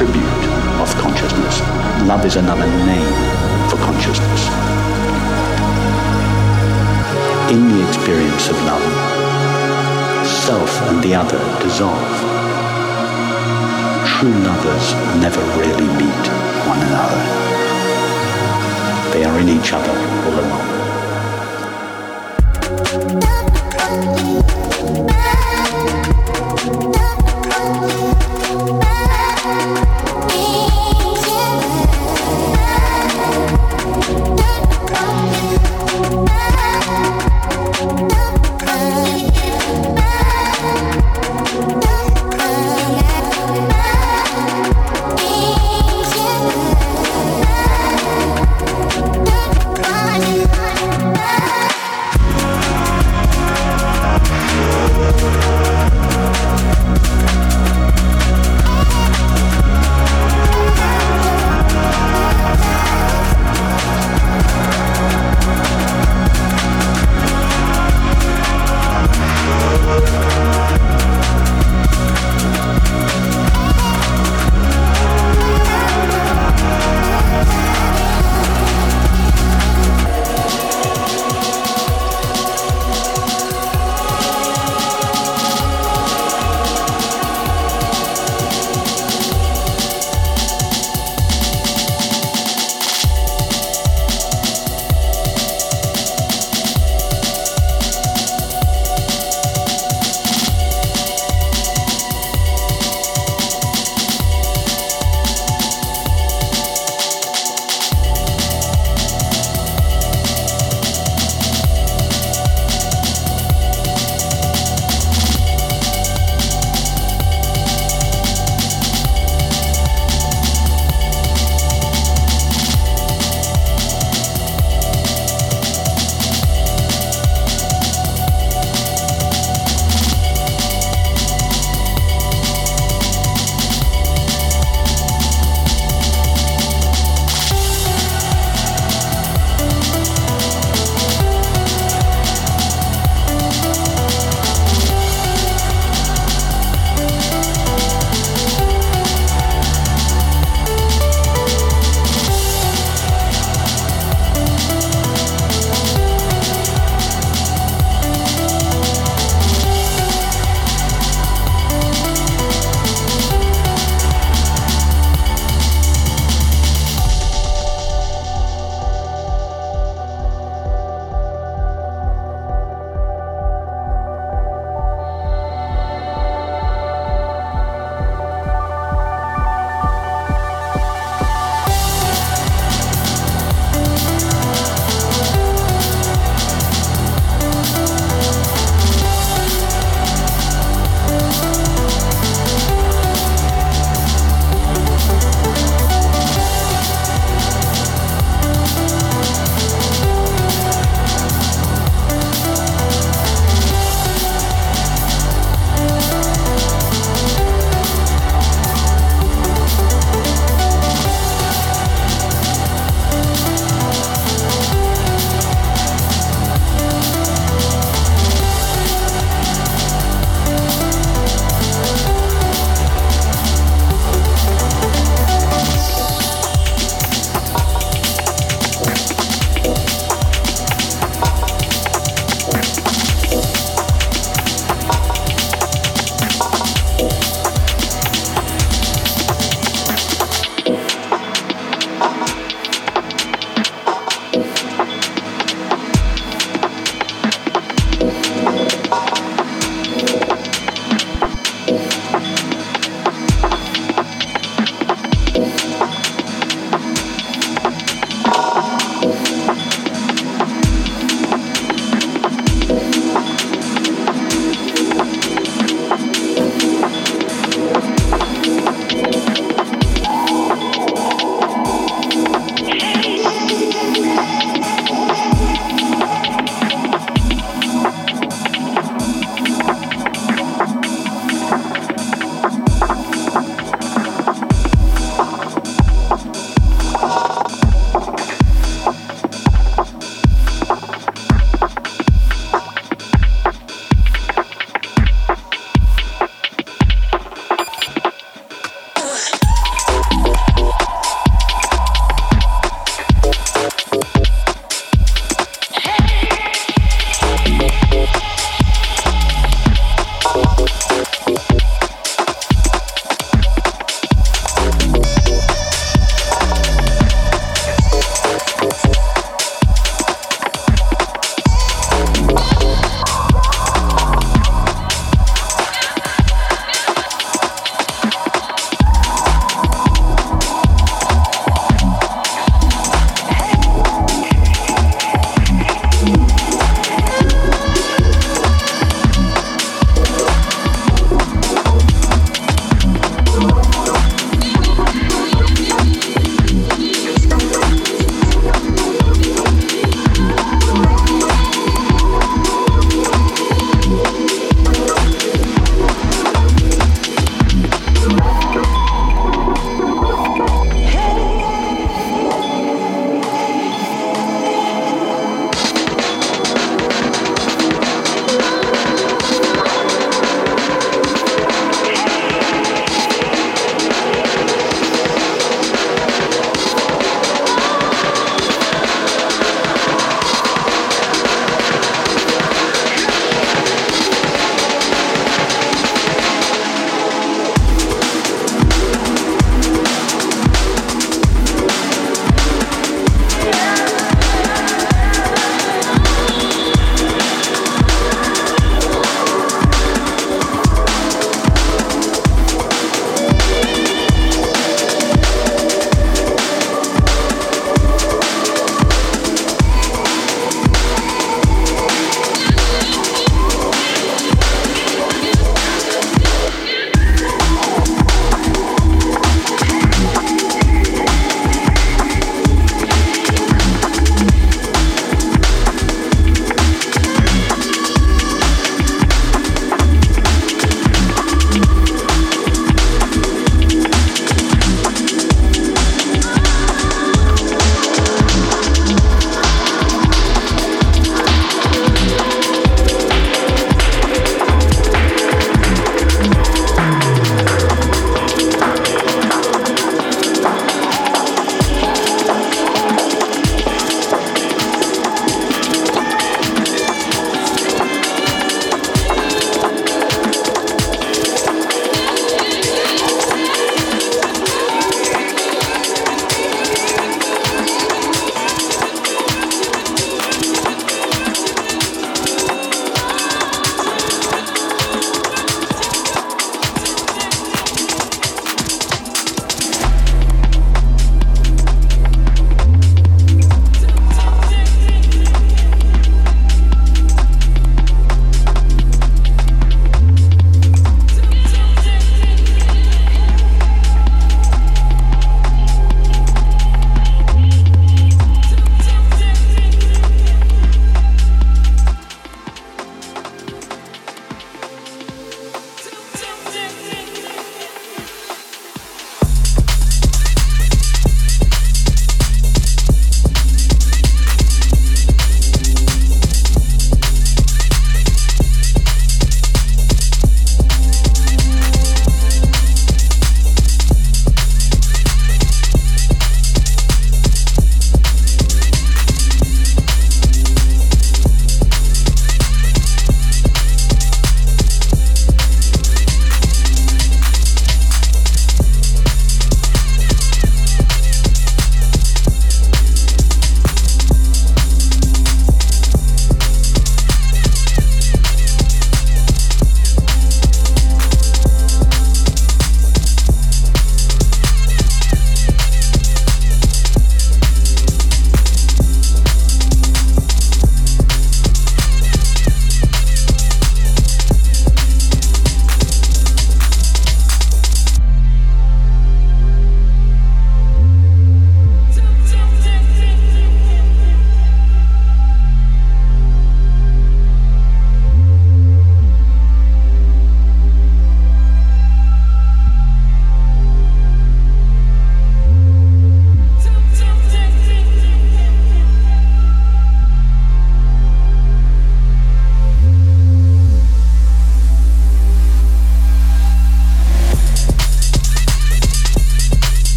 attribute of consciousness. Love is another name for consciousness. In the experience of love, self and the other dissolve. True lovers never really meet one another. They are in each other all along.